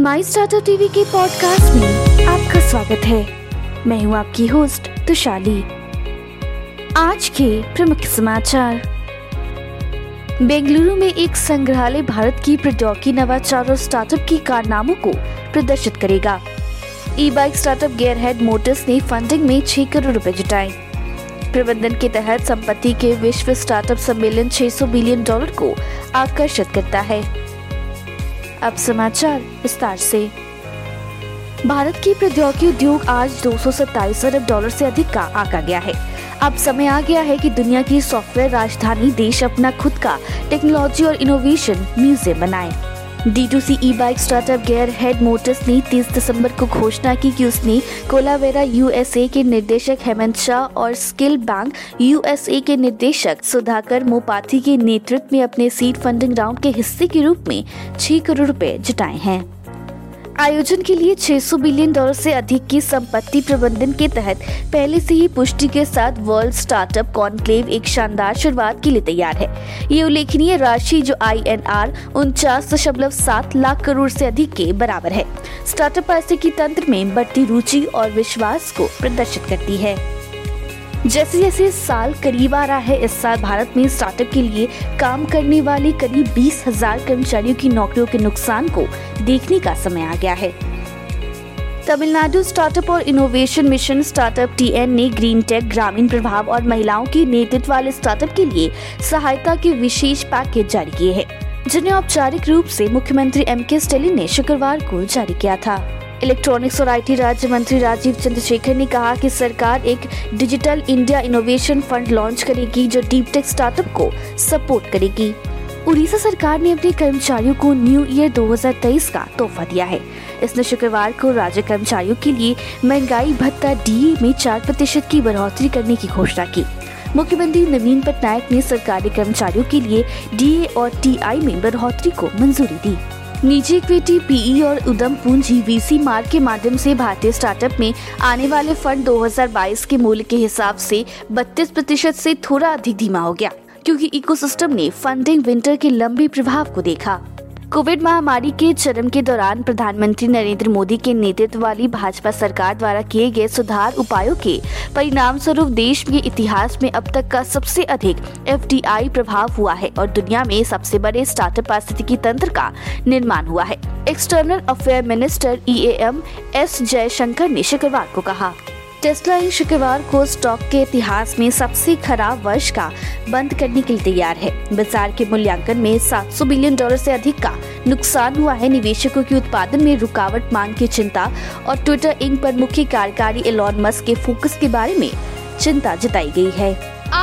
माई startup TV के podcast में आपका स्वागत है। मैं हूँ आपकी होस्ट तुशाली। आज के प्रमुख समाचार। बेंगलुरु में एक संग्रहालय भारत की प्रौद्योगिकी नवाचार और स्टार्टअप की कारनामों को प्रदर्शित करेगा। E bike startup gear head motors ने फंडिंग में छह करोड़ रुपए जुटाए। प्रबंधन के तहत संपत्ति के विश्व स्टार्टअप सम्मेलन 600 बिलियन डॉलर को आकर्षित करता है। अब समाचार विस्तार से। भारत की प्रौद्योगिकी उद्योग आज दो सौ सत्ताईस अरब डॉलर से अधिक का आका गया है। अब समय आ गया है कि दुनिया की सॉफ्टवेयर राजधानी देश अपना खुद का टेक्नोलॉजी और इनोवेशन म्यूज़ियम बनाए। D to C e bike startup gear head motors ने 30 दिसंबर को घोषणा की कि उसने कोलावेरा यूएसए के निर्देशक हेमंत शाह और स्किल बैंक यूएसए के निर्देशक सुधाकर मोपाथी के नेतृत्व में अपने सीड फंडिंग राउंड के हिस्से के रूप में छह करोड़ रुपए जुटाए हैं। आयोजन के लिए 600 बिलियन डॉलर से अधिक की संपत्ति प्रबंधन के तहत पहले से ही पुष्टि के साथ वर्ल्ड स्टार्टअप कॉन्क्लेव एक शानदार शुरुआत के लिए तैयार है। ये उल्लेखनीय राशि जो आई एन आर उनचास दशमलव सात लाख करोड़ से अधिक के बराबर है। स्टार्टअप पैसे की तंत्र में बढ़ती रुचि और विश्वास को प्रदर्शित करती है। जैसे जैसे साल करीब आ रहा है, इस साल भारत में स्टार्टअप के लिए काम करने वाले करीब बीस हज़ार कर्मचारियों की नौकरियों के नुकसान को देखने का समय आ गया है। तमिलनाडु स्टार्टअप और इनोवेशन मिशन स्टार्टअप टीएन ने ग्रीन टेक ग्रामीण प्रभाव और महिलाओं के नेतृत्व वाले स्टार्टअप के लिए सहायता के विशेष पैकेज जारी किए हैं, जिन्हें औपचारिक रूप से मुख्यमंत्री एम के स्टेलिन ने शुक्रवार को जारी किया था। इलेक्ट्रॉनिक्स और आईटी राज्य मंत्री राजीव चंद्रशेखर ने कहा कि सरकार एक digital India innovation fund launch करेगी जो डीप टेक स्टार्टअप को सपोर्ट करेगी। उड़ीसा सरकार ने अपने कर्मचारियों को न्यू ईयर 2023 का तोहफा दिया है। इसने शुक्रवार को राज्य कर्मचारियों के लिए महँगाई भत्ता डी में चार प्रतिशत की बढ़ोतरी करने की घोषणा की। मुख्यमंत्री नवीन पटनायक ने सरकारी कर्मचारियों के लिए डीए और टीआई में बढ़ोतरी को मंजूरी दी। निजी इक्विटी पीई और उदम पूंजी वीसी मार्ग के माध्यम से भारतीय स्टार्टअप में आने वाले फंड 2022 के मूल्य के हिसाब से 32 प्रतिशत से थोड़ा अधिक धीमा हो गया, क्योंकि इकोसिस्टम ने फंडिंग विंटर के लंबे प्रभाव को देखा। कोविड महामारी के चरम के दौरान प्रधानमंत्री नरेंद्र मोदी के नेतृत्व वाली भाजपा सरकार द्वारा किए गए सुधार उपायों के परिणाम स्वरूप देश के इतिहास में अब तक का सबसे अधिक एफडीआई प्रभाव हुआ है और दुनिया में सबसे बड़े स्टार्टअप पारिस्थितिकी तंत्र का निर्माण हुआ है। External affair minister E M S Jaishankar ने शुक्रवार को कहा। टेस्ला इन शुक्रवार को स्टॉक के इतिहास में सबसे खराब वर्ष का बंद करने के लिए तैयार है। बाज़ार के मूल्यांकन में 700 बिलियन डॉलर से अधिक का नुकसान हुआ है। निवेशकों के उत्पादन में रुकावट, मांग की चिंता और ट्विटर इंक पर मुख्य कार्यकारी एलॉन मस्क के फोकस के बारे में चिंता जताई गई है।